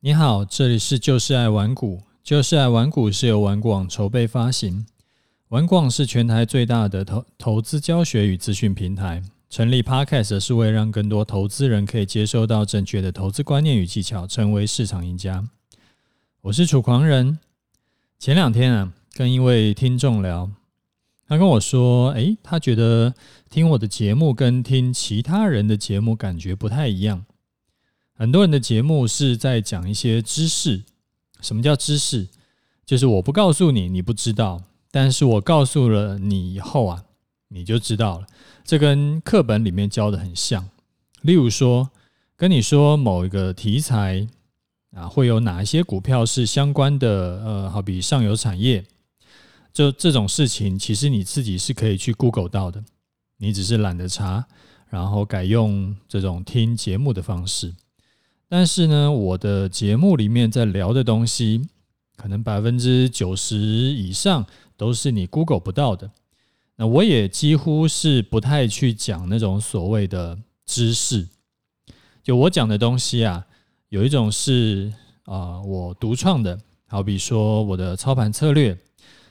你好，这里是就是爱玩股。就是爱玩股是由玩广筹备发行。玩广是全台最大的投投资教学与资讯平台。成立 Podcast 是为了让更多投资人可以接收到正确的投资观念与技巧，成为市场赢家。我是楚狂人。前两天啊，跟一位听众聊，他跟我说：“诶，他觉得听我的节目跟听其他人的节目感觉不太一样。”很多人的节目是在讲一些知识。什么叫知识？就是我不告诉你，你不知道；但是我告诉了你以后啊，你就知道了。这跟课本里面教的很像。例如说，跟你说某一个题材啊，会有哪一些股票是相关的？呃，好比上游产业，就这种事情，其实你自己是可以去 Google 到的。你只是懒得查，然后改用这种听节目的方式。但是呢，我的节目里面在聊的东西，可能百分之九十以上都是你 Google 不到的。那我也几乎是不太去讲那种所谓的知识。就我讲的东西啊，有一种是啊，我独创的，好比说我的操盘策略，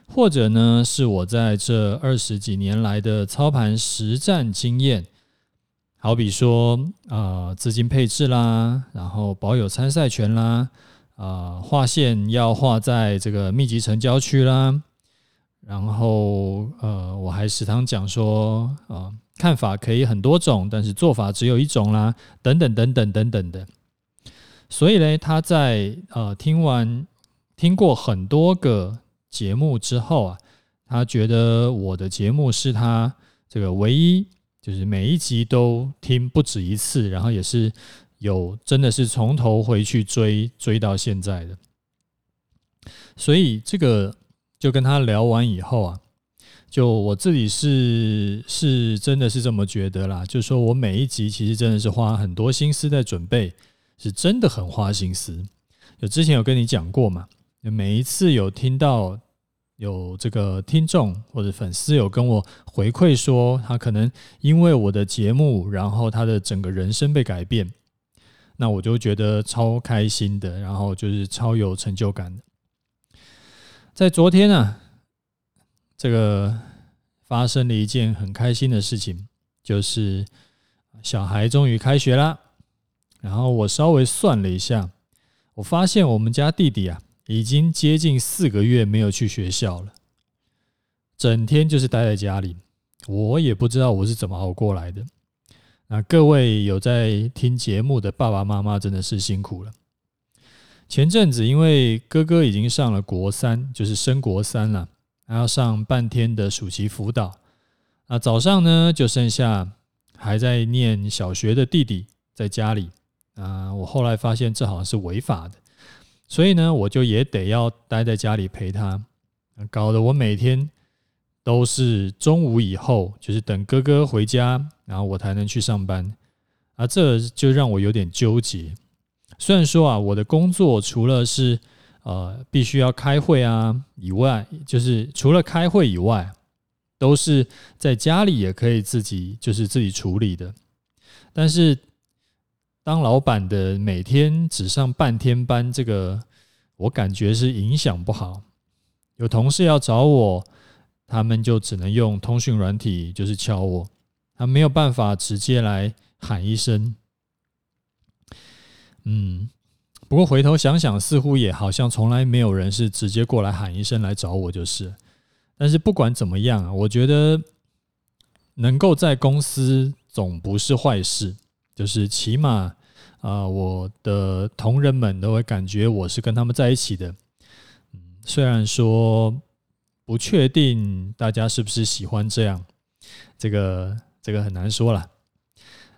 或者呢是我在这二十几年来的操盘实战经验。好比说，啊，资金配置啦，然后保有参赛权啦，啊，画线要画在这个密集成交区啦，然后呃，我还时常讲说，啊，看法可以很多种，但是做法只有一种啦，等等等等等等的。所以呢，他在呃听完听过很多个节目之后啊，他觉得我的节目是他这个唯一。就是每一集都听不止一次，然后也是有真的是从头回去追追到现在的，所以这个就跟他聊完以后啊，就我自己是是真的是这么觉得啦，就是说我每一集其实真的是花很多心思在准备，是真的很花心思。就之前有跟你讲过嘛，每一次有听到。有这个听众或者粉丝有跟我回馈说，他可能因为我的节目，然后他的整个人生被改变，那我就觉得超开心的，然后就是超有成就感的。在昨天啊，这个发生了一件很开心的事情，就是小孩终于开学啦。然后我稍微算了一下，我发现我们家弟弟啊。已经接近四个月没有去学校了，整天就是待在家里。我也不知道我是怎么熬过来的。那各位有在听节目的爸爸妈妈真的是辛苦了。前阵子因为哥哥已经上了国三，就是升国三了，还要上半天的暑期辅导。啊，早上呢就剩下还在念小学的弟弟在家里。啊，我后来发现这好像是违法的。所以呢，我就也得要待在家里陪他，搞得我每天都是中午以后，就是等哥哥回家，然后我才能去上班，啊，这就让我有点纠结。虽然说啊，我的工作除了是呃必须要开会啊以外，就是除了开会以外，都是在家里也可以自己就是自己处理的，但是。当老板的每天只上半天班，这个我感觉是影响不好。有同事要找我，他们就只能用通讯软体，就是敲我，他没有办法直接来喊一声。嗯，不过回头想想，似乎也好像从来没有人是直接过来喊一声来找我，就是。但是不管怎么样，我觉得能够在公司总不是坏事。就是起码啊，我的同仁们都会感觉我是跟他们在一起的。嗯，虽然说不确定大家是不是喜欢这样，这个这个很难说了。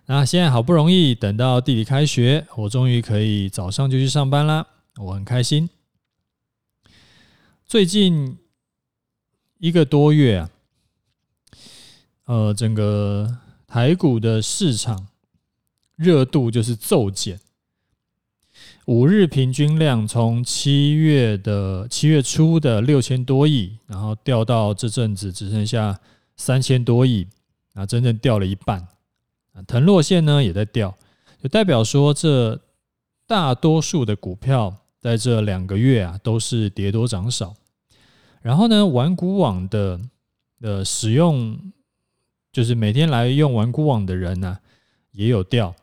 那现在好不容易等到弟弟开学，我终于可以早上就去上班啦，我很开心。最近一个多月啊，呃，整个台股的市场。热度就是骤减，五日平均量从七月的七月初的六千多亿，然后掉到这阵子只剩下三千多亿，啊，真正掉了一半。啊，腾落线呢也在掉，就代表说这大多数的股票在这两个月啊都是跌多涨少。然后呢，玩股网的的使用，就是每天来用玩股网的人呢、也有掉。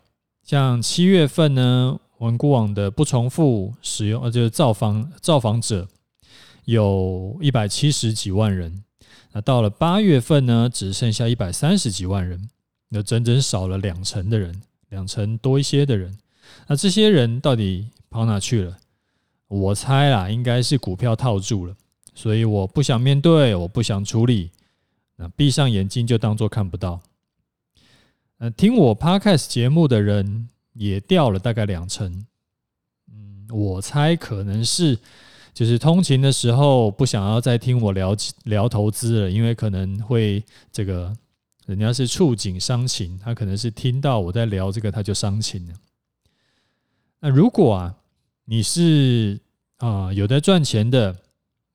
像七月份呢，玩股网的不重复使用，呃，就是造访造访者有一百七十几万人。那到了八月份呢，只剩下一百三十几万人，那整整少了两成的人，两成多一些的人。那这些人到底跑哪去了？我猜啦，应该是股票套住了。所以我不想面对，我不想处理，那闭上眼睛就当做看不到。呃，听我 Podcast 节目的人也掉了大概两成。嗯，我猜可能是就是通勤的时候不想要再听我聊聊投资了，因为可能会这个人家是触景伤情，他可能是听到我在聊这个他就伤情了。那如果啊你是啊、有在赚钱的。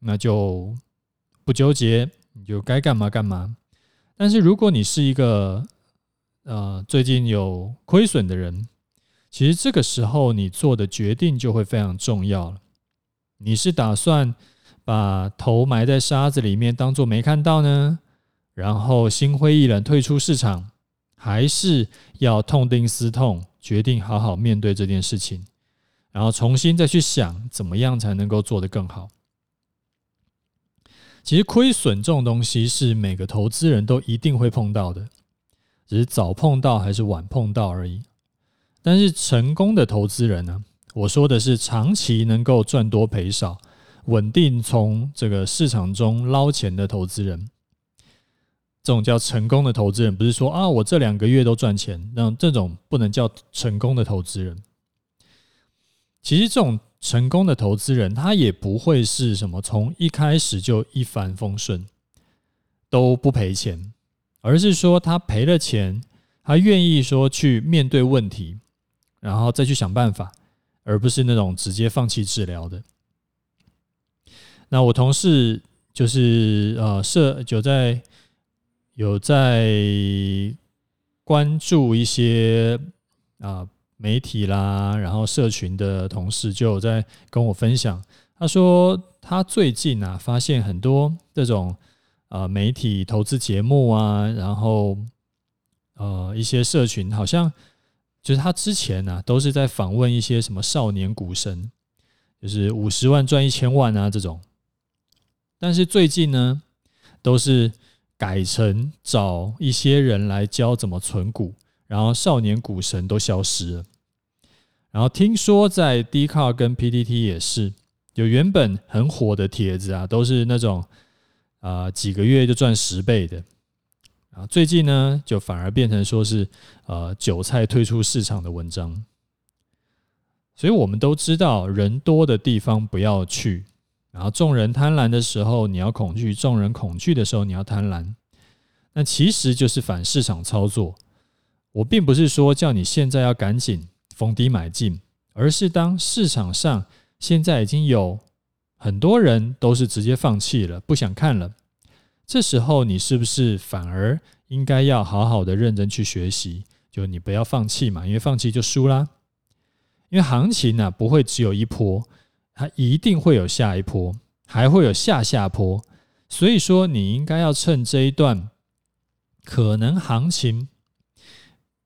那就不纠结，你就该干嘛干嘛。但是如果你是一个呃最近有亏损的人，其实这个时候你做的决定就会非常重要了。你是打算把头埋在沙子里面，当做没看到呢？然后心灰意冷退出市场，还是要痛定思痛，决定好好面对这件事情，然后重新再去想怎么样才能够做得更好？其实亏损这种东西是每个投资人都一定会碰到的，只是早碰到还是晚碰到而已。但是成功的投资人呢，我说的是长期能够赚多赔少、稳定从这个市场中捞钱的投资人，这种叫成功的投资人。不是说啊，我这两个月都赚钱，那这种不能叫成功的投资人。其实这种。成功的投资人，他也不会是什么从一开始就一帆风顺，都不赔钱，而是说他赔了钱，他愿意说去面对问题，然后再去想办法，而不是那种直接放弃治疗的。那我同事就是呃，社有在有在关注一些啊。媒体啦，然后社群的同事就有在跟我分享，他说他最近啊发现很多这种呃媒体投资节目啊，然后呃一些社群好像就是他之前呢、啊、都是在访问一些什么少年股神，就是五十万赚一千万啊这种，但是最近呢都是改成找一些人来教怎么存股，然后少年股神都消失了。然后听说在 d c a r 跟 PTT 也是，有原本很火的帖子啊，都是那种啊、几个月就赚十倍的，啊最近呢就反而变成说是呃韭菜退出市场的文章。所以我们都知道，人多的地方不要去，然后众人贪婪的时候你要恐惧，众人恐惧的时候你要贪婪，那其实就是反市场操作。我并不是说叫你现在要赶紧。逢低买进，而是当市场上现在已经有很多人都是直接放弃了，不想看了。这时候你是不是反而应该要好好的认真去学习？就你不要放弃嘛，因为放弃就输啦。因为行情呢不会只有一波，它一定会有下一波，还会有下下波。所以说你应该要趁这一段可能行情。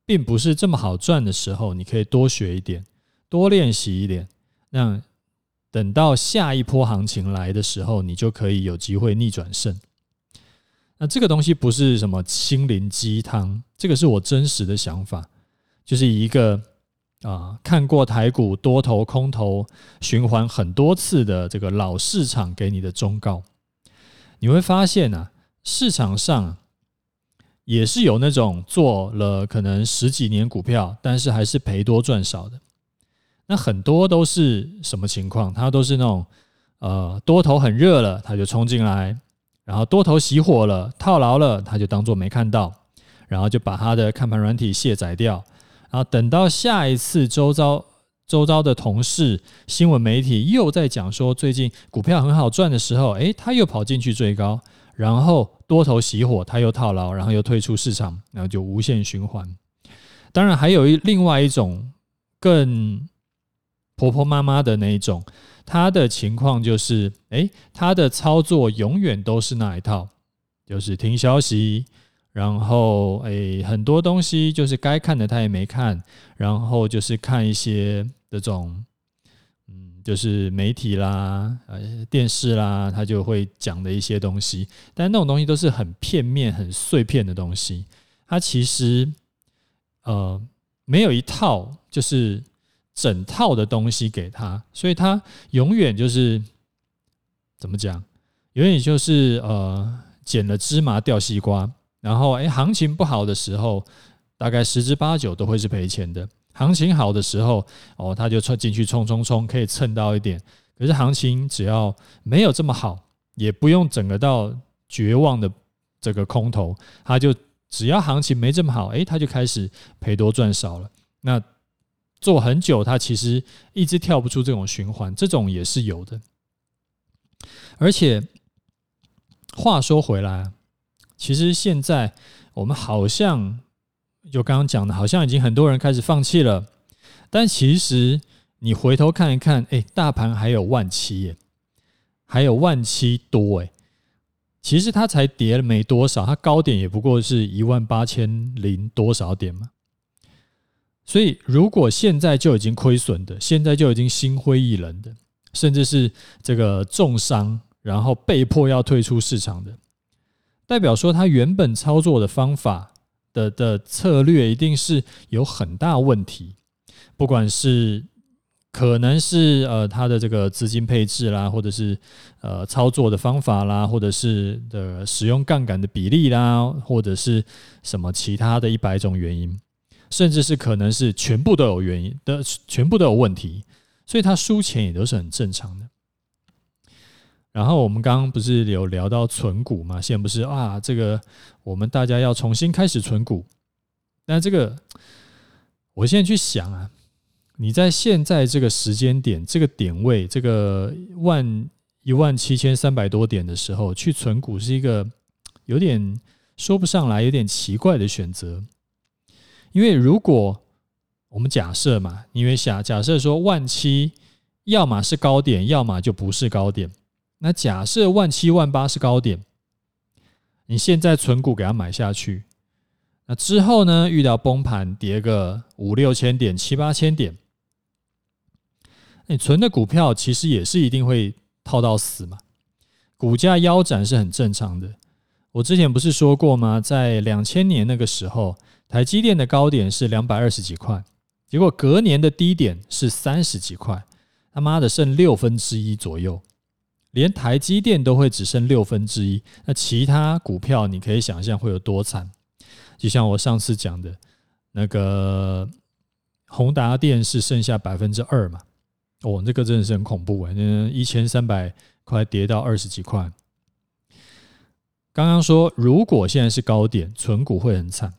并不是这么好赚的时候，你可以多学一点，多练习一点，那等到下一波行情来的时候，你就可以有机会逆转胜。那这个东西不是什么心灵鸡汤，这个是我真实的想法，就是一个啊看过台股多头空头循环很多次的这个老市场给你的忠告。你会发现啊，市场上。也是有那种做了可能十几年股票，但是还是赔多赚少的。那很多都是什么情况？它都是那种呃多头很热了，他就冲进来，然后多头熄火了，套牢了，他就当做没看到，然后就把他的看盘软体卸载掉，然后等到下一次周遭周遭的同事、新闻媒体又在讲说最近股票很好赚的时候，诶，他又跑进去追高。然后多头熄火，他又套牢，然后又退出市场，然后就无限循环。当然，还有一另外一种更婆婆妈妈的那一种，她的情况就是，诶，她的操作永远都是那一套，就是听消息，然后诶，很多东西就是该看的她也没看，然后就是看一些这种，嗯，就是媒体啦、呃电视啦，她就会讲的一些东西，但那种东西都是很片面、很碎片的东西，她其实呃没有一套就是。整套的东西给他，所以他永远就是怎么讲？永远就是呃，捡了芝麻掉西瓜。然后哎，行情不好的时候，大概十之八九都会是赔钱的。行情好的时候，哦，他就冲进去冲冲冲，可以蹭到一点。可是行情只要没有这么好，也不用整个到绝望的这个空头，他就只要行情没这么好，哎，他就开始赔多赚少了。那。做很久，他其实一直跳不出这种循环，这种也是有的。而且话说回来，其实现在我们好像就刚刚讲的，好像已经很多人开始放弃了。但其实你回头看一看，哎，大盘还有万七耶，还有万七多哎。其实它才跌了没多少，它高点也不过是一万八千零多少点嘛。所以，如果现在就已经亏损的，现在就已经心灰意冷的，甚至是这个重伤，然后被迫要退出市场的，代表说他原本操作的方法的的策略一定是有很大问题，不管是可能是呃他的这个资金配置啦，或者是呃操作的方法啦，或者是的使用杠杆的比例啦，或者是什么其他的一百种原因。甚至是可能是全部都有原因的，全部都有问题，所以他输钱也都是很正常的。然后我们刚刚不是有聊到存股嘛？现在不是啊，这个我们大家要重新开始存股。那这个，我现在去想啊，你在现在这个时间点、这个点位、这个万一万七千三百多点的时候去存股，是一个有点说不上来、有点奇怪的选择。因为如果我们假设嘛，因为假假设说万七，要么是高点，要么就不是高点。那假设万七万八是高点，你现在存股给它买下去，那之后呢，遇到崩盘跌个五六千点、七八千点，你存的股票其实也是一定会套到死嘛。股价腰斩是很正常的。我之前不是说过吗？在两千年那个时候。台积电的高点是两百二十几块，结果隔年的低点是三十几块，他妈的剩六分之一左右，连台积电都会只剩六分之一，那其他股票你可以想象会有多惨？就像我上次讲的，那个宏达电是剩下百分之二嘛？哦，这个真的是很恐怖啊！那一千三百块跌到二十几块。刚刚说，如果现在是高点，存股会很惨。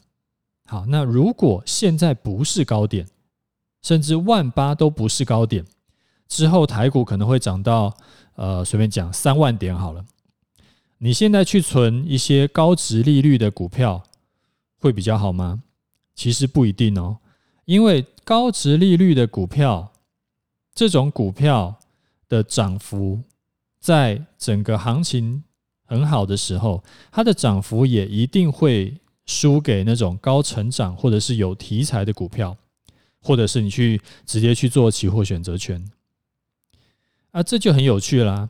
好，那如果现在不是高点，甚至万八都不是高点，之后台股可能会涨到呃，随便讲三万点好了。你现在去存一些高值利率的股票，会比较好吗？其实不一定哦，因为高值利率的股票，这种股票的涨幅，在整个行情很好的时候，它的涨幅也一定会。输给那种高成长或者是有题材的股票，或者是你去直接去做期货选择权，啊，这就很有趣啦。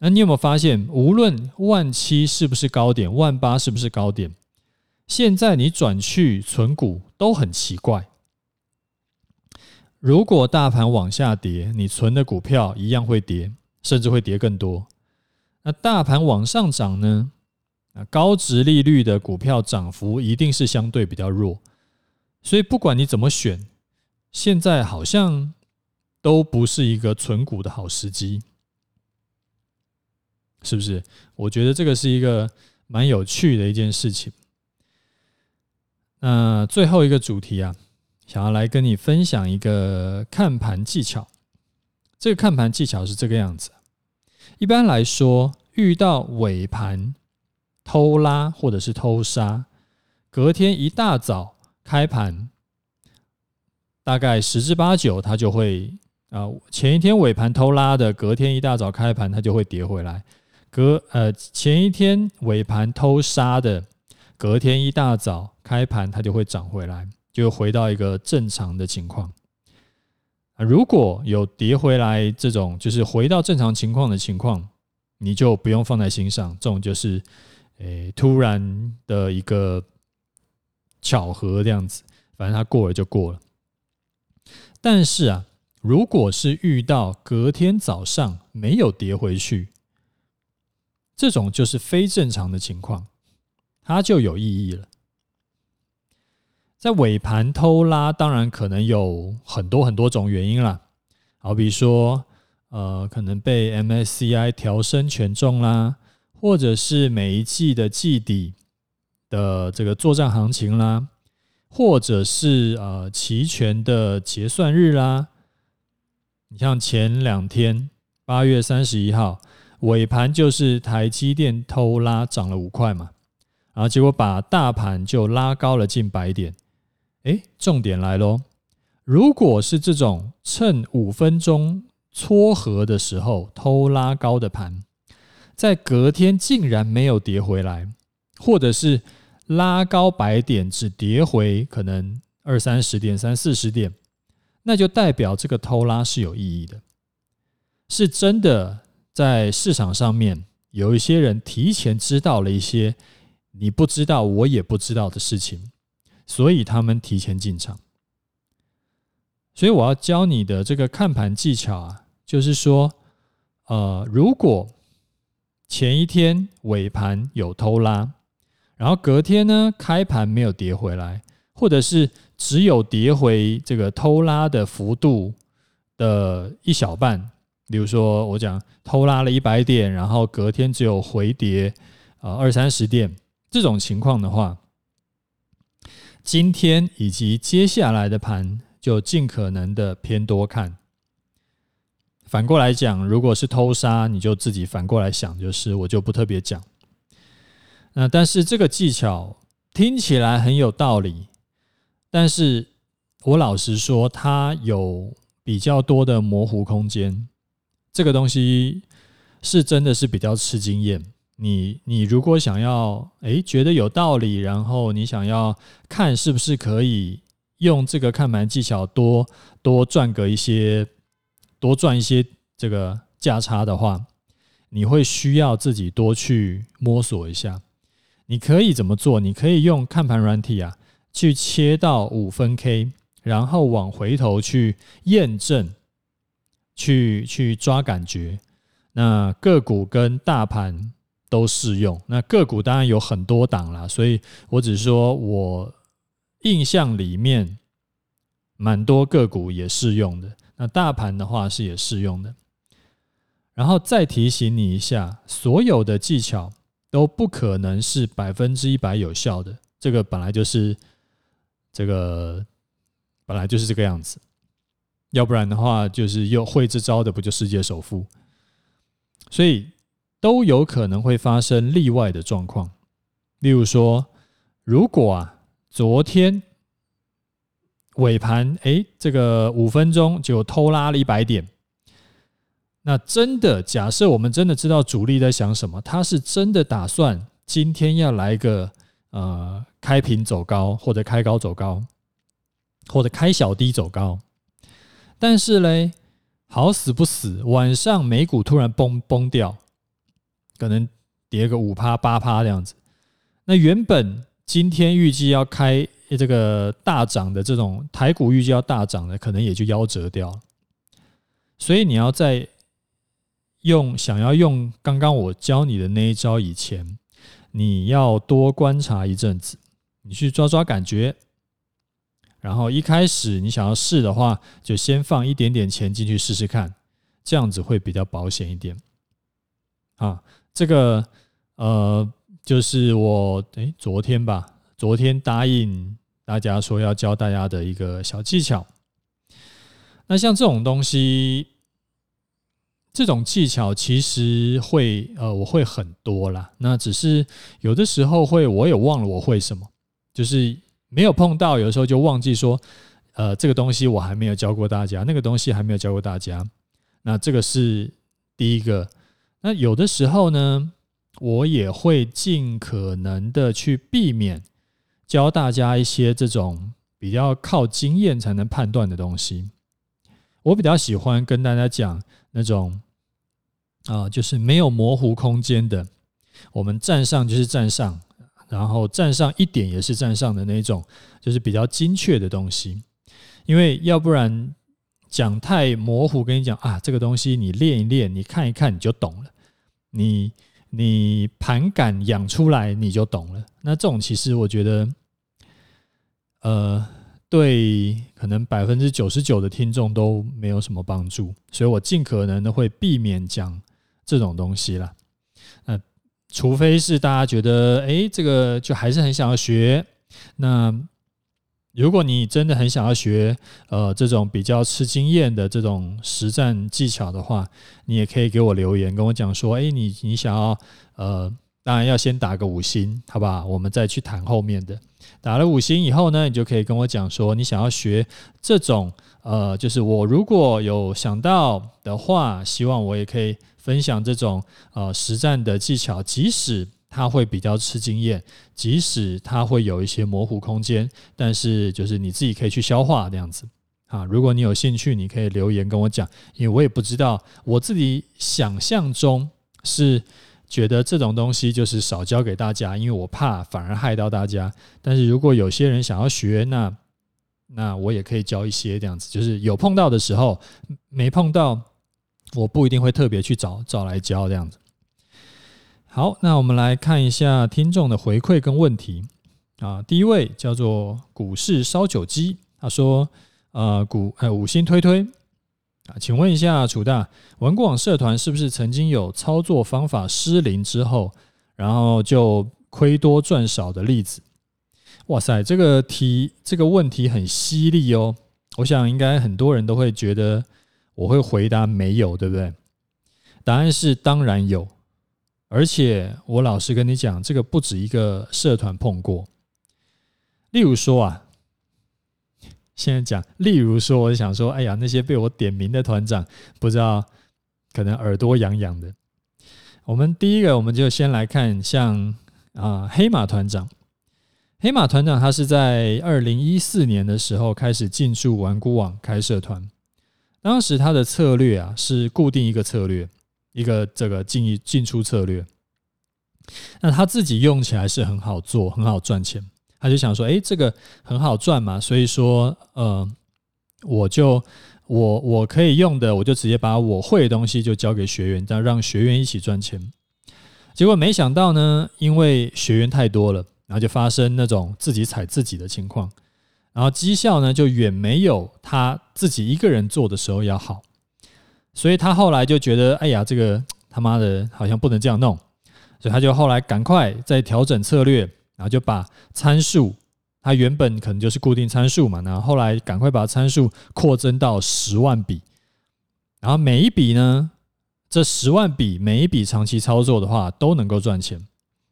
那你有没有发现，无论万七是不是高点，万八是不是高点，现在你转去存股都很奇怪。如果大盘往下跌，你存的股票一样会跌，甚至会跌更多。那大盘往上涨呢？那高值利率的股票涨幅一定是相对比较弱，所以不管你怎么选，现在好像都不是一个存股的好时机，是不是？我觉得这个是一个蛮有趣的一件事情。那最后一个主题啊，想要来跟你分享一个看盘技巧。这个看盘技巧是这个样子：一般来说，遇到尾盘。偷拉或者是偷杀，隔天一大早开盘，大概十之八九它就会啊，前一天尾盘偷拉的，隔天一大早开盘它就会跌回来；隔呃前一天尾盘偷杀的，隔天一大早开盘它就会涨回来，就回到一个正常的情况。啊，如果有跌回来这种，就是回到正常情况的情况，你就不用放在心上，这种就是诶突然的一个巧合这样子，反正它过了就过了。但是啊。如果是遇到隔天早上没有跌回去，这种就是非正常的情况，它就有意义了。在尾盘偷拉，当然可能有很多很多种原因啦，好比说，呃，可能被 MSCI 调升权重啦，或者是每一季的季底的这个作战行情啦，或者是呃期权的结算日啦。你像前两天，八月三十一号尾盘就是台积电偷拉涨了五块嘛，然后结果把大盘就拉高了近百点。诶，重点来喽！如果是这种趁五分钟撮合的时候偷拉高的盘，在隔天竟然没有跌回来，或者是拉高百点只跌回可能二三十点、三四十点。那就代表这个偷拉是有意义的，是真的在市场上面有一些人提前知道了一些你不知道、我也不知道的事情，所以他们提前进场。所以我要教你的这个看盘技巧啊，就是说，呃，如果前一天尾盘有偷拉，然后隔天呢开盘没有跌回来，或者是。只有跌回这个偷拉的幅度的一小半，比如说我讲偷拉了一百点，然后隔天只有回跌啊二三十点这种情况的话，今天以及接下来的盘就尽可能的偏多看。反过来讲，如果是偷杀，你就自己反过来想，就是我就不特别讲。那但是这个技巧听起来很有道理。但是我老实说，它有比较多的模糊空间。这个东西是真的是比较吃经验。你你如果想要诶觉得有道理，然后你想要看是不是可以用这个看盘技巧多多赚个一些多赚一些这个价差的话，你会需要自己多去摸索一下。你可以怎么做？你可以用看盘软体啊。去切到五分 K，然后往回头去验证，去去抓感觉。那个股跟大盘都适用。那个股当然有很多档啦，所以我只说我印象里面蛮多个股也适用的。那大盘的话是也适用的。然后再提醒你一下，所有的技巧都不可能是百分之一百有效的。这个本来就是。这个本来就是这个样子，要不然的话，就是又会这招的不就世界首富？所以都有可能会发生例外的状况。例如说，如果啊，昨天尾盘哎，这个五分钟就偷拉了一百点，那真的假设我们真的知道主力在想什么，他是真的打算今天要来个。呃，开平走高，或者开高走高，或者开小低走高，但是嘞，好死不死，晚上美股突然崩崩掉，可能跌个五趴八趴这样子。那原本今天预计要开这个大涨的这种台股预计要大涨的，可能也就夭折掉了。所以你要在用想要用刚刚我教你的那一招以前。你要多观察一阵子，你去抓抓感觉，然后一开始你想要试的话，就先放一点点钱进去试试看，这样子会比较保险一点。啊，这个呃，就是我诶昨天吧，昨天答应大家说要教大家的一个小技巧。那像这种东西。这种技巧其实会呃，我会很多啦。那只是有的时候会，我也忘了我会什么，就是没有碰到，有的时候就忘记说，呃，这个东西我还没有教过大家，那个东西还没有教过大家。那这个是第一个。那有的时候呢，我也会尽可能的去避免教大家一些这种比较靠经验才能判断的东西。我比较喜欢跟大家讲那种啊，就是没有模糊空间的，我们站上就是站上，然后站上一点也是站上的那种，就是比较精确的东西。因为要不然讲太模糊，跟你讲啊，这个东西你练一练，你看一看你就懂了。你你盘感养出来你就懂了。那这种其实我觉得，呃，对可能百分之九十九的听众都没有什么帮助，所以我尽可能的会避免讲这种东西啦。呃除非是大家觉得，哎，这个就还是很想要学，那。如果你真的很想要学，呃，这种比较吃经验的这种实战技巧的话，你也可以给我留言，跟我讲说，哎，你你想要，呃，当然要先打个五星，好吧？我们再去谈后面的。打了五星以后呢，你就可以跟我讲说，你想要学这种，呃，就是我如果有想到的话，希望我也可以分享这种，呃，实战的技巧，即使。他会比较吃经验，即使他会有一些模糊空间，但是就是你自己可以去消化这样子啊。如果你有兴趣，你可以留言跟我讲，因为我也不知道，我自己想象中是觉得这种东西就是少教给大家，因为我怕反而害到大家。但是如果有些人想要学，那那我也可以教一些这样子，就是有碰到的时候，没碰到，我不一定会特别去找找来教这样子。好，那我们来看一下听众的回馈跟问题啊。第一位叫做股市烧酒鸡，他说：“呃，股呃五星推推请问一下楚大，文广社团是不是曾经有操作方法失灵之后，然后就亏多赚少的例子？”哇塞，这个题这个问题很犀利哦。我想应该很多人都会觉得我会回答没有，对不对？答案是当然有。而且我老实跟你讲，这个不止一个社团碰过。例如说啊，现在讲，例如说，我想说，哎呀，那些被我点名的团长，不知道可能耳朵痒痒的。我们第一个，我们就先来看像啊黑马团长，黑马团长他是在二零一四年的时候开始进驻顽固网开社团，当时他的策略啊是固定一个策略。一个这个进进出策略，那他自己用起来是很好做，很好赚钱。他就想说，哎，这个很好赚嘛，所以说，呃，我就我我可以用的，我就直接把我会的东西就交给学员，这样让学员一起赚钱。结果没想到呢，因为学员太多了，然后就发生那种自己踩自己的情况，然后绩效呢就远没有他自己一个人做的时候要好。所以他后来就觉得，哎呀，这个他妈的，好像不能这样弄，所以他就后来赶快再调整策略，然后就把参数，他原本可能就是固定参数嘛，然后后来赶快把参数扩增到十万笔，然后每一笔呢，这十万笔每一笔长期操作的话都能够赚钱，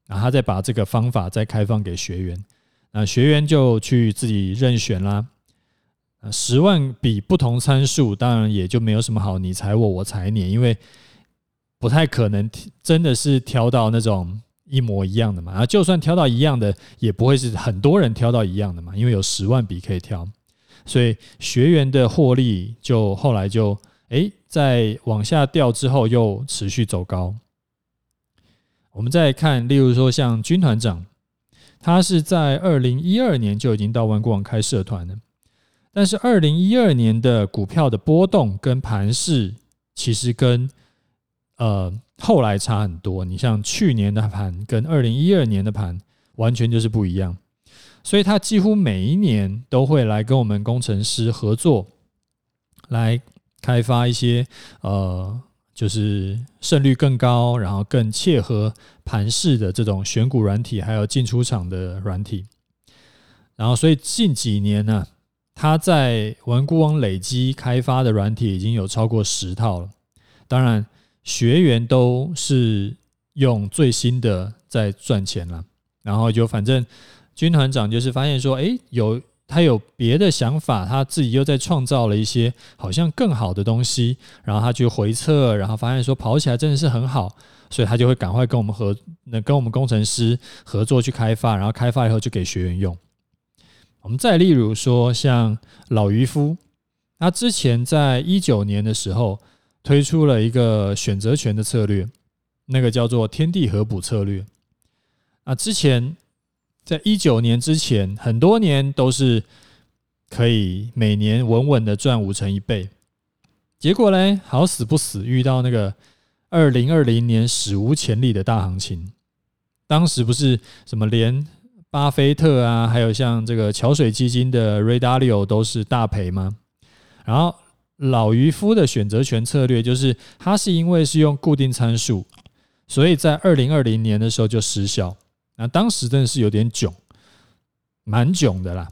然后他再把这个方法再开放给学员，那学员就去自己任选啦。十万笔不同参数，当然也就没有什么好你踩我，我踩你，因为不太可能真的是挑到那种一模一样的嘛。然后就算挑到一样的，也不会是很多人挑到一样的嘛，因为有十万笔可以挑，所以学员的获利就后来就诶，在往下掉之后又持续走高。我们再看，例如说像军团长，他是在二零一二年就已经到万国网开社团了。但是二零一二年的股票的波动跟盘势，其实跟呃后来差很多。你像去年的盘跟二零一二年的盘完全就是不一样，所以他几乎每一年都会来跟我们工程师合作，来开发一些呃就是胜率更高，然后更切合盘势的这种选股软体，还有进出场的软体。然后所以近几年呢。他在玩股网累积开发的软体已经有超过十套了，当然学员都是用最新的在赚钱了。然后就反正军团长就是发现说，哎，有他有别的想法，他自己又在创造了一些好像更好的东西，然后他去回测，然后发现说跑起来真的是很好，所以他就会赶快跟我们合，那跟我们工程师合作去开发，然后开发以后就给学员用。我们再例如说像老渔夫，他之前在一九年的时候推出了一个选择权的策略，那个叫做天地合补策略。啊，之前。在一九年之前，很多年都是可以每年稳稳的赚五成一倍。结果呢，好死不死遇到那个二零二零年史无前例的大行情。当时不是什么连巴菲特啊，还有像这个桥水基金的 Ray Dalio 都是大赔吗？然后老渔夫的选择权策略就是，他是因为是用固定参数，所以在二零二零年的时候就失效。那当时真的是有点囧，蛮囧的啦。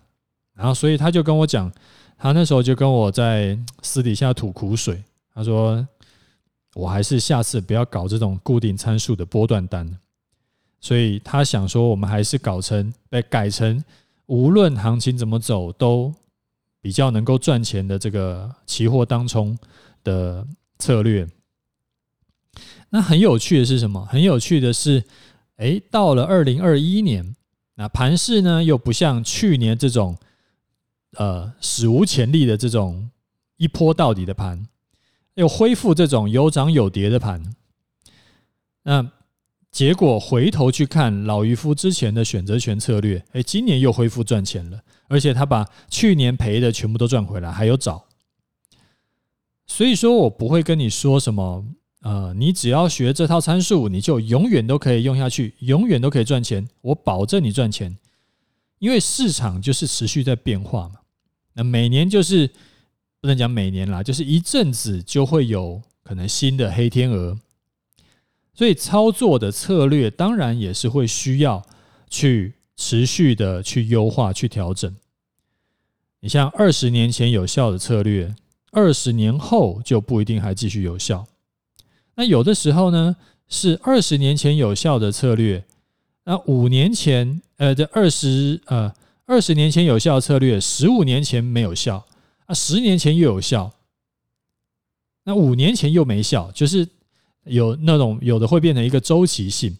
然后，所以他就跟我讲，他那时候就跟我在私底下吐苦水。他说：“我还是下次不要搞这种固定参数的波段单。”所以他想说，我们还是搞成，被改成无论行情怎么走都比较能够赚钱的这个期货当冲的策略。那很有趣的是什么？很有趣的是。哎，到了二零二一年，那盘势呢又不像去年这种，呃，史无前例的这种一波到底的盘，又恢复这种有涨有跌的盘。那结果回头去看老渔夫之前的选择权策略，哎，今年又恢复赚钱了，而且他把去年赔的全部都赚回来，还有找。所以说我不会跟你说什么。呃，你只要学这套参数，你就永远都可以用下去，永远都可以赚钱。我保证你赚钱，因为市场就是持续在变化嘛。那每年就是不能讲每年啦，就是一阵子就会有可能新的黑天鹅，所以操作的策略当然也是会需要去持续的去优化、去调整。你像二十年前有效的策略，二十年后就不一定还继续有效。那有的时候呢，是二十年前有效的策略，那五年前，呃，这二十呃二十年前有效的策略，十五年前没有效，啊，十年前又有效，那五年前又没效，就是有那种有的会变成一个周期性，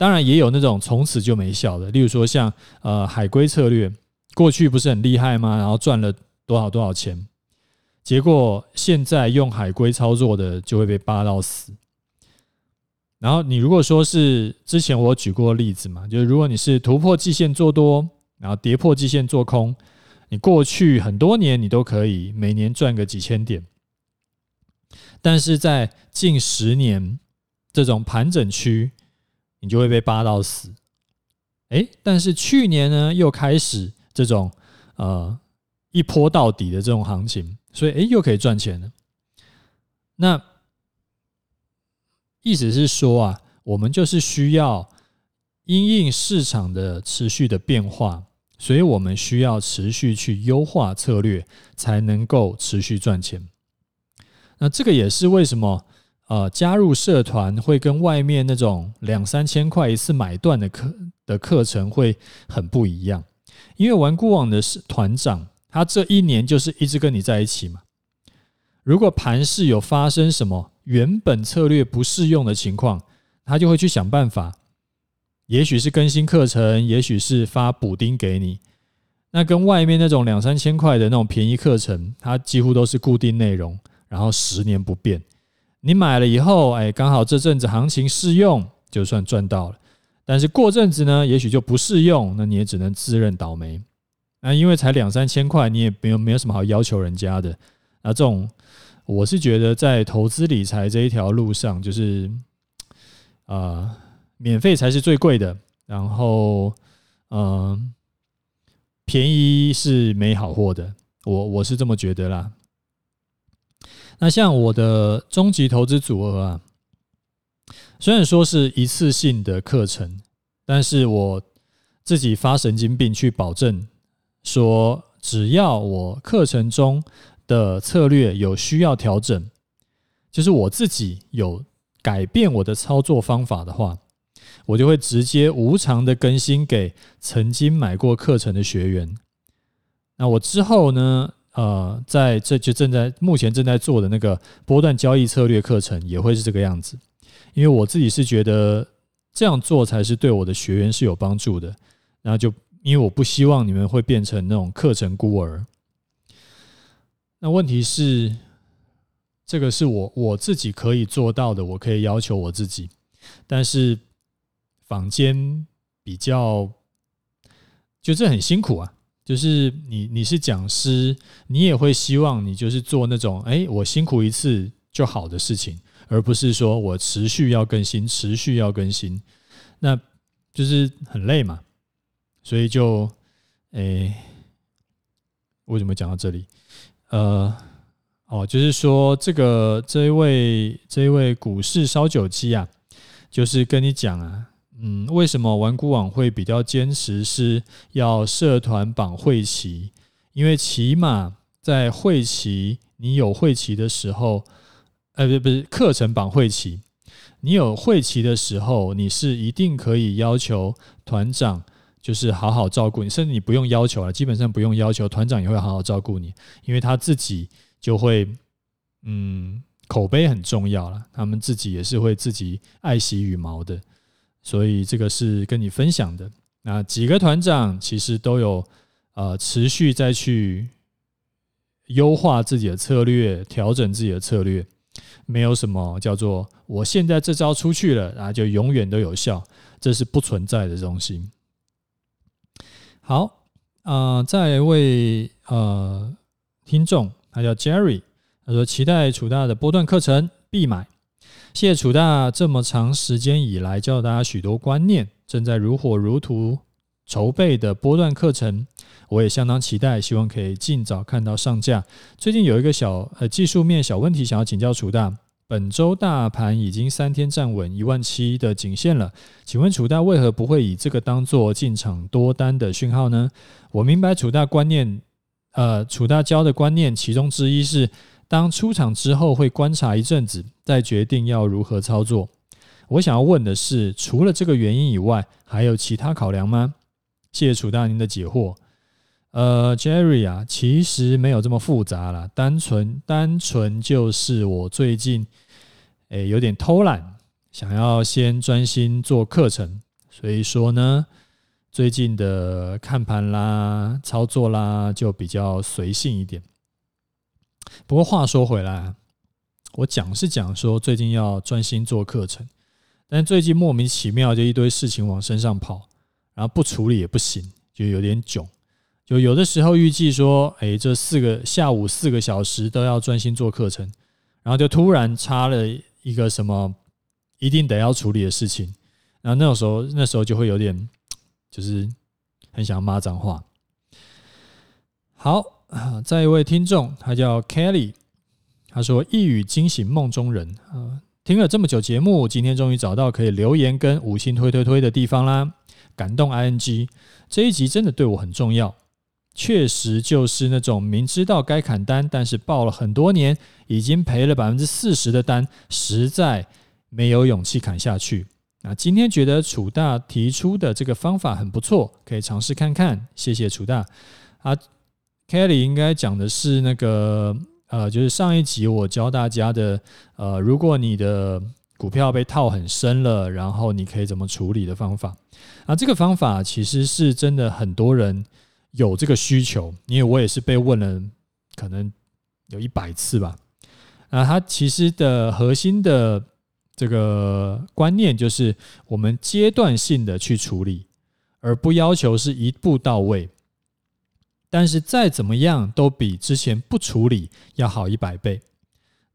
当然也有那种从此就没效的，例如说像呃海龟策略，过去不是很厉害吗？然后赚了多少多少钱。结果现在用海龟操作的就会被扒到死。然后你如果说是之前我举过例子嘛，就是如果你是突破季线做多，然后跌破季线做空，你过去很多年你都可以每年赚个几千点。但是在近十年这种盘整区，你就会被扒到死。哎，但是去年呢又开始这种呃一波到底的这种行情。所以，哎，又可以赚钱了。那意思是说啊，我们就是需要因应市场的持续的变化，所以我们需要持续去优化策略，才能够持续赚钱。那这个也是为什么呃，加入社团会跟外面那种两三千块一次买断的课的课程会很不一样，因为玩股网的是团长。他这一年就是一直跟你在一起嘛。如果盘势有发生什么原本策略不适用的情况，他就会去想办法，也许是更新课程，也许是发补丁给你。那跟外面那种两三千块的那种便宜课程，它几乎都是固定内容，然后十年不变。你买了以后，哎，刚好这阵子行情适用，就算赚到了。但是过阵子呢，也许就不适用，那你也只能自认倒霉。那因为才两三千块，你也没有没有什么好要求人家的。那这种，我是觉得在投资理财这一条路上，就是啊，免费才是最贵的。然后，嗯，便宜是没好货的。我我是这么觉得啦。那像我的终极投资组合啊，虽然说是一次性的课程，但是我自己发神经病去保证。说只要我课程中的策略有需要调整，就是我自己有改变我的操作方法的话，我就会直接无偿的更新给曾经买过课程的学员。那我之后呢，呃，在这就正在目前正在做的那个波段交易策略课程也会是这个样子，因为我自己是觉得这样做才是对我的学员是有帮助的。然后就因为我不希望你们会变成那种课程孤儿。那问题是，这个是我我自己可以做到的，我可以要求我自己，但是坊间比较，就这很辛苦啊。就是你你是讲师，你也会希望你就是做那种哎，我辛苦一次就好的事情，而不是说我持续要更新，持续要更新，那就是很累嘛。所以就哎，为什么讲到这里？呃，哦，就是说这个这一位这一位股市烧酒鸡啊，就是跟你讲啊。嗯，为什么玩股网会比较坚持是要社团绑会旗？因为起码在会旗，你有会旗的时候，呃，不，不是课程绑会旗，你有会旗的时候，你是一定可以要求团长，就是好好照顾你，甚至你不用要求了，基本上不用要求，团长也会好好照顾你，因为他自己就会，嗯，口碑很重要了，他们自己也是会自己爱惜羽毛的。所以这个是跟你分享的。那几个团长其实都有呃持续再去优化自己的策略，调整自己的策略，没有什么叫做我现在这招出去了啊就永远都有效，这是不存在的东西。好，呃，再一位呃听众，他叫 Jerry，他说期待楚大的波段课程必买。谢谢楚大这么长时间以来教大家许多观念，正在如火如荼筹备的波段课程，我也相当期待，希望可以尽早看到上架。最近有一个小呃技术面小问题，想要请教楚大。本周大盘已经三天站稳一万七的颈线了，请问楚大为何不会以这个当做进场多单的讯号呢？我明白楚大观念，呃，楚大教的观念其中之一是。当出场之后，会观察一阵子，再决定要如何操作。我想要问的是，除了这个原因以外，还有其他考量吗？谢谢楚大您的解惑。呃，Jerry 啊，其实没有这么复杂啦，单纯单纯就是我最近诶有点偷懒，想要先专心做课程，所以说呢，最近的看盘啦、操作啦就比较随性一点。不过话说回来，我讲是讲说最近要专心做课程，但最近莫名其妙就一堆事情往身上跑，然后不处理也不行，就有点囧。就有的时候预计说，哎，这四个下午四个小时都要专心做课程，然后就突然插了一个什么一定得要处理的事情，然后那种时候那时候就会有点，就是很想骂脏话。好。啊，再一位听众，他叫 Kelly，他说一语惊醒梦中人啊！听了这么久节目，今天终于找到可以留言跟五星推推推的地方啦，感动 ing 这一集真的对我很重要，确实就是那种明知道该砍单，但是报了很多年，已经赔了百分之四十的单，实在没有勇气砍下去。那今天觉得楚大提出的这个方法很不错，可以尝试看看。谢谢楚大啊。Kelly 应该讲的是那个呃，就是上一集我教大家的呃，如果你的股票被套很深了，然后你可以怎么处理的方法。啊，这个方法其实是真的很多人有这个需求，因为我也是被问了，可能有一百次吧。啊，它其实的核心的这个观念就是我们阶段性的去处理，而不要求是一步到位。但是再怎么样都比之前不处理要好一百倍，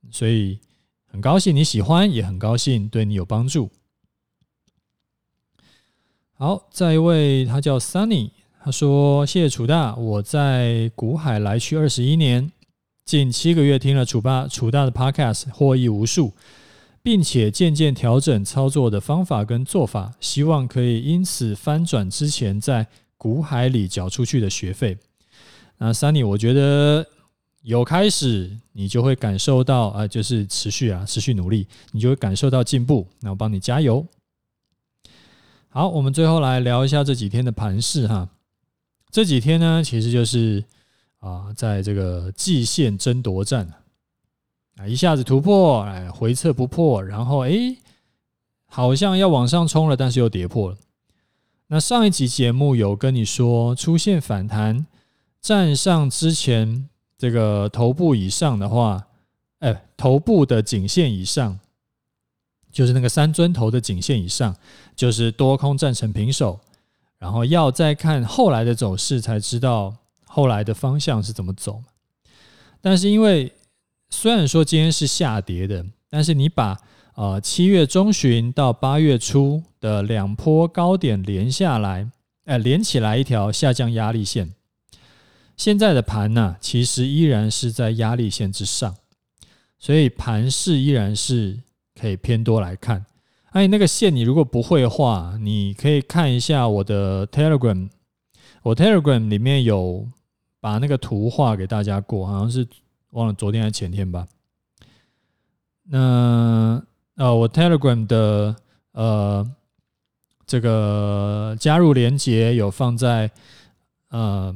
所以很高兴你喜欢，也很高兴对你有帮助。好，再一位，他叫 Sunny，他说：“谢谢楚大，我在股海来去二十一年，近七个月听了楚爸楚大的 Podcast，获益无数，并且渐渐调整操作的方法跟做法，希望可以因此翻转之前在股海里缴出去的学费。”那 Sunny，我觉得有开始，你就会感受到啊，就是持续啊，持续努力，你就会感受到进步。那我帮你加油。好，我们最后来聊一下这几天的盘势哈。这几天呢，其实就是啊，在这个季线争夺战啊，一下子突破，哎，回撤不破，然后哎，好像要往上冲了，但是又跌破了。那上一集节目有跟你说，出现反弹站上之前这个头部以上的话，哎，头部的颈线以上，就是那个三尊头的颈线以上，就是多空战成平手，然后要再看后来的走势，才知道后来的方向是怎么走。但是因为虽然说今天是下跌的，但是你把呃，七月中旬到八月初的两波高点连下来，哎，连起来一条下降压力线。现在的盘呢，其实依然是在压力线之上，所以盘势依然是可以偏多来看。哎，那个线你如果不会画，你可以看一下我的 Telegram，我 Telegram 里面有把那个图画给大家过，好像是忘了昨天还是前天吧。那。呃，我 Telegram 的呃这个加入连接有放在呃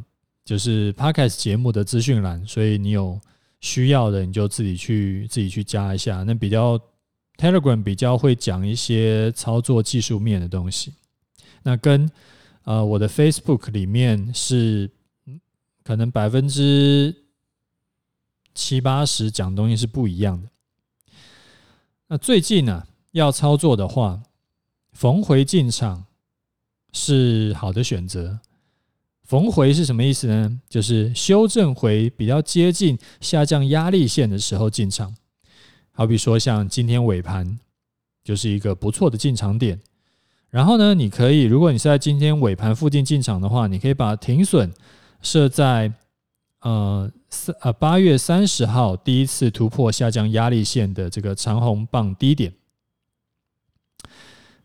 就是 Podcast 节目的资讯栏，所以你有需要的你就自己去自己去加一下。那比较 Telegram 比较会讲一些操作技术面的东西，那跟呃我的 Facebook 里面是可能百分之七八十讲东西是不一样的。那最近呢，要操作的话，逢回进场是好的选择。逢回是什么意思呢？就是修正回比较接近下降压力线的时候进场。好比说像今天尾盘，就是一个不错的进场点。然后呢，你可以，如果你是在今天尾盘附近进场的话，你可以把停损设在。呃，三呃八月三十号第一次突破下降压力线的这个长红棒低点，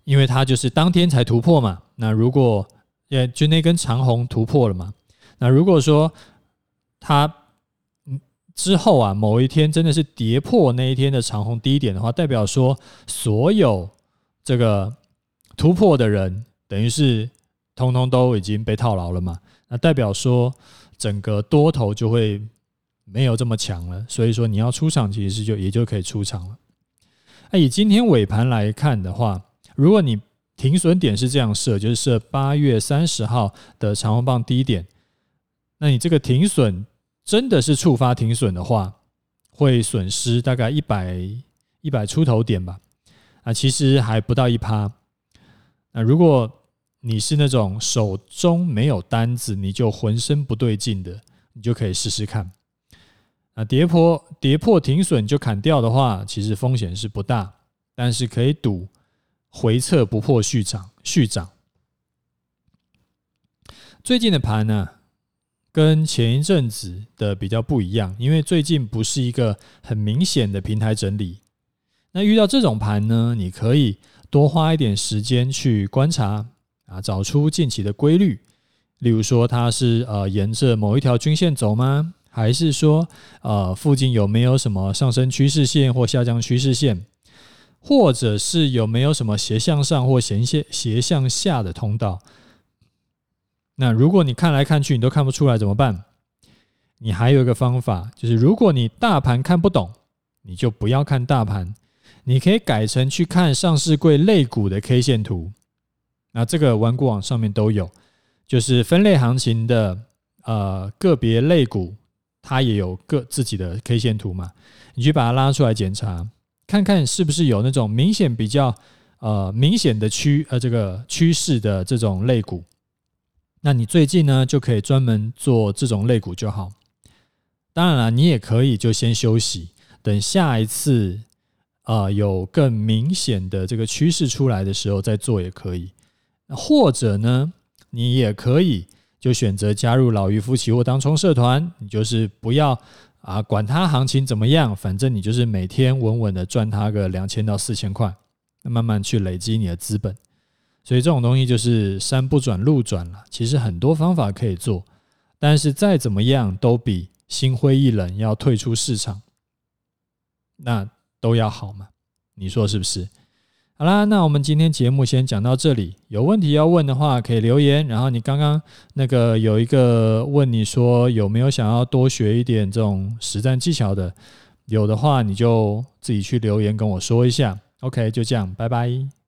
因为它就是当天才突破嘛。那如果也就那根长红突破了嘛，那如果说它嗯之后啊某一天真的是跌破那一天的长红低点的话，代表说所有这个突破的人等于是通通都已经被套牢了嘛。那代表说。整个多头就会没有这么强了，所以说你要出场，其实就也就可以出场了。那以今天尾盘来看的话，如果你停损点是这样设，就是设八月三十号的长红棒低点，那你这个停损真的是触发停损的话，会损失大概一百一百出头点吧？啊，其实还不到一趴。那如果你是那种手中没有单子，你就浑身不对劲的，你就可以试试看。啊，跌破跌破停损就砍掉的话，其实风险是不大，但是可以赌回撤不破续涨续涨。最近的盘呢，跟前一阵子的比较不一样，因为最近不是一个很明显的平台整理。那遇到这种盘呢，你可以多花一点时间去观察。啊，找出近期的规律，例如说它是呃沿着某一条均线走吗？还是说呃附近有没有什么上升趋势线或下降趋势线？或者是有没有什么斜向上或斜线斜向下的通道？那如果你看来看去你都看不出来怎么办？你还有一个方法，就是如果你大盘看不懂，你就不要看大盘，你可以改成去看上市柜类股的 K 线图。那这个玩股网上面都有，就是分类行情的呃个别类股，它也有个自己的 K 线图嘛，你去把它拉出来检查，看看是不是有那种明显比较呃明显的趋呃这个趋势的这种类股，那你最近呢就可以专门做这种类股就好。当然了，你也可以就先休息，等下一次呃有更明显的这个趋势出来的时候再做也可以。或者呢，你也可以就选择加入老渔夫期货当冲社团，你就是不要啊管它行情怎么样，反正你就是每天稳稳的赚它个两千到四千块，慢慢去累积你的资本。所以这种东西就是山不转路转了。其实很多方法可以做，但是再怎么样都比心灰意冷要退出市场，那都要好嘛？你说是不是？好啦，那我们今天节目先讲到这里。有问题要问的话，可以留言。然后你刚刚那个有一个问你说有没有想要多学一点这种实战技巧的，有的话你就自己去留言跟我说一下。OK，就这样，拜拜。